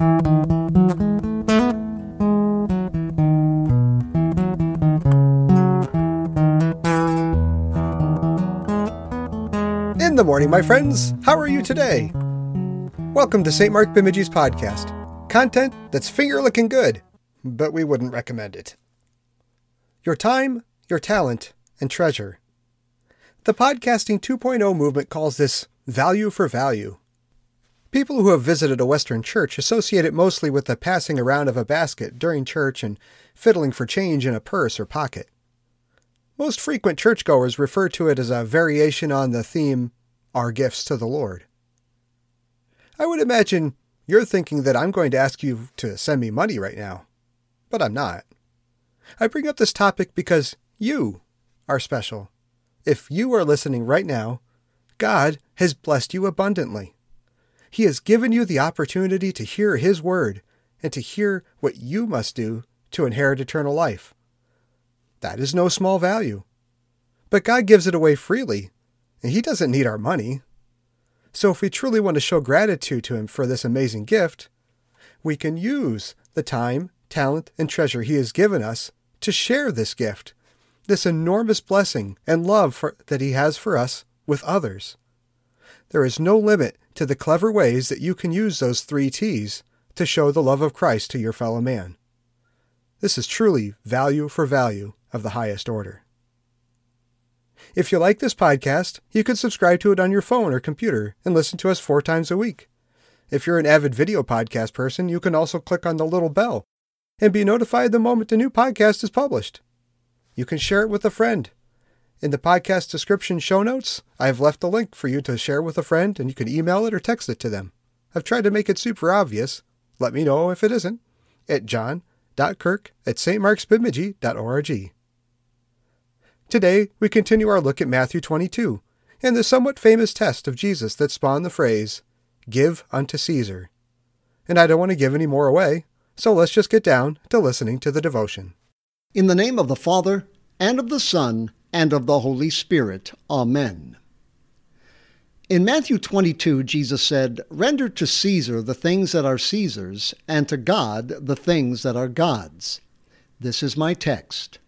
In the morning, my friends. How are you today? Welcome to St. Mark Bemidji's podcast. Content that's finger licking good, but we wouldn't recommend it. Your time, your talent, and treasure. The podcasting 2.0 movement calls this value for value. People who have visited a Western church associate it mostly with the passing around of a basket during church and fiddling for change in a purse or pocket. Most frequent churchgoers refer to it as a variation on the theme, Our Gifts to the Lord. I would imagine you're thinking that I'm going to ask you to send me money right now, but I'm not. I bring up this topic because you are special. If you are listening right now, God has blessed you abundantly. He has given you the opportunity to hear His word and to hear what you must do to inherit eternal life. That is no small value. But God gives it away freely, and He doesn't need our money. So if we truly want to show gratitude to Him for this amazing gift, we can use the time, talent, and treasure He has given us to share this gift, this enormous blessing and love for, that He has for us with others. There is no limit to the clever ways that you can use those three T's to show the love of Christ to your fellow man. This is truly value for value of the highest order. If you like this podcast, you can subscribe to it on your phone or computer and listen to us four times a week. If you're an avid video podcast person, you can also click on the little bell and be notified the moment a new podcast is published. You can share it with a friend. In the podcast description show notes, I have left a link for you to share with a friend, and you can email it or text it to them. I've tried to make it super obvious. Let me know if it isn't at john.kirk at stmarksbemidji.org. Today, we continue our look at Matthew 22 and the somewhat famous test of Jesus that spawned the phrase, Give unto Caesar. And I don't want to give any more away, so let's just get down to listening to the devotion. In the name of the Father, and of the Son, and of the Holy Spirit. Amen. In Matthew 22, Jesus said, Render to Caesar the things that are Caesar's, and to God the things that are God's. This is my text.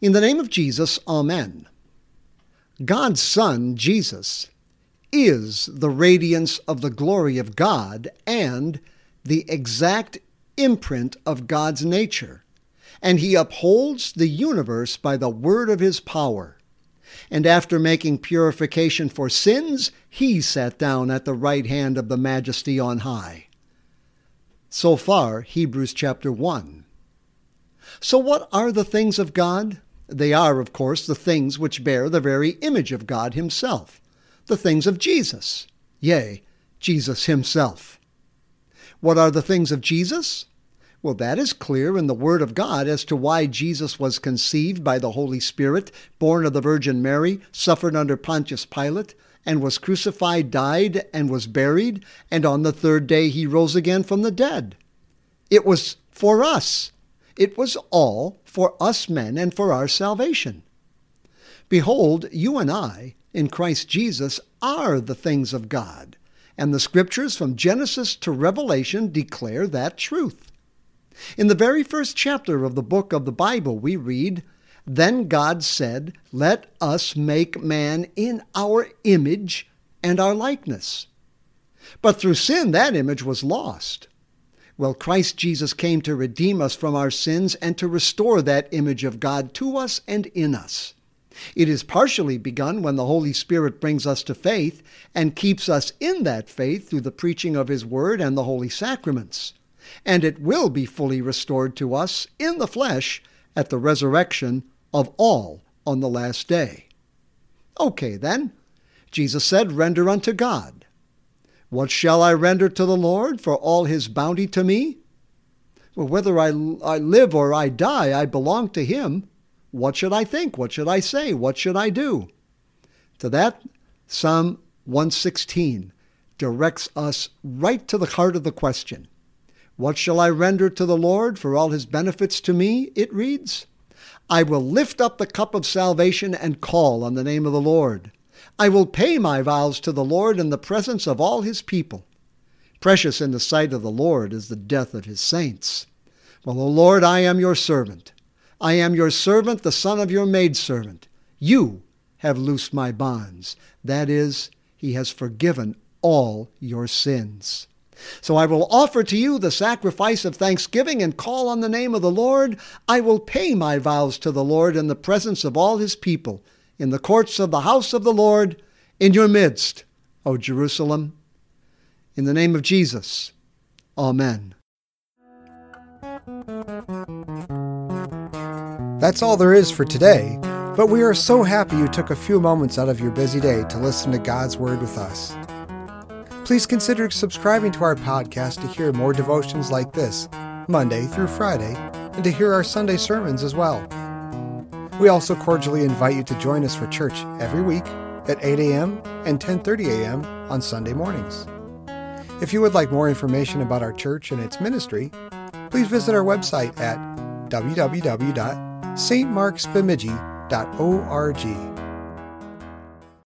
In the name of Jesus, Amen. God's Son, Jesus, is the radiance of the glory of God and the exact imprint of God's nature, and he upholds the universe by the word of his power. And after making purification for sins, he sat down at the right hand of the majesty on high. So far, Hebrews chapter 1. So, what are the things of God? They are, of course, the things which bear the very image of God Himself, the things of Jesus, yea, Jesus Himself. What are the things of Jesus? Well, that is clear in the Word of God as to why Jesus was conceived by the Holy Spirit, born of the Virgin Mary, suffered under Pontius Pilate, and was crucified, died, and was buried, and on the third day he rose again from the dead. It was for us. It was all for us men and for our salvation. Behold, you and I, in Christ Jesus, are the things of God, and the scriptures from Genesis to Revelation declare that truth. In the very first chapter of the book of the Bible, we read, Then God said, Let us make man in our image and our likeness. But through sin, that image was lost. Well, Christ Jesus came to redeem us from our sins and to restore that image of God to us and in us. It is partially begun when the Holy Spirit brings us to faith and keeps us in that faith through the preaching of His Word and the holy sacraments. And it will be fully restored to us in the flesh at the resurrection of all on the last day. Okay, then. Jesus said, Render unto God. What shall I render to the Lord for all his bounty to me? Well, whether I, I live or I die, I belong to him. What should I think? What should I say? What should I do? To that, Psalm 116 directs us right to the heart of the question. What shall I render to the Lord for all his benefits to me? It reads, I will lift up the cup of salvation and call on the name of the Lord. I will pay my vows to the Lord in the presence of all his people. Precious in the sight of the Lord is the death of his saints. Well, O Lord, I am your servant. I am your servant, the son of your maidservant. You have loosed my bonds. That is, he has forgiven all your sins. So I will offer to you the sacrifice of thanksgiving and call on the name of the Lord. I will pay my vows to the Lord in the presence of all his people, in the courts of the house of the Lord, in your midst, O Jerusalem. In the name of Jesus, Amen. That's all there is for today, but we are so happy you took a few moments out of your busy day to listen to God's Word with us. Please consider subscribing to our podcast to hear more devotions like this, Monday through Friday, and to hear our Sunday sermons as well. We also cordially invite you to join us for church every week at 8 a.m. and 10:30 a.m. on Sunday mornings. If you would like more information about our church and its ministry, please visit our website at www.stmarksbemidji.org.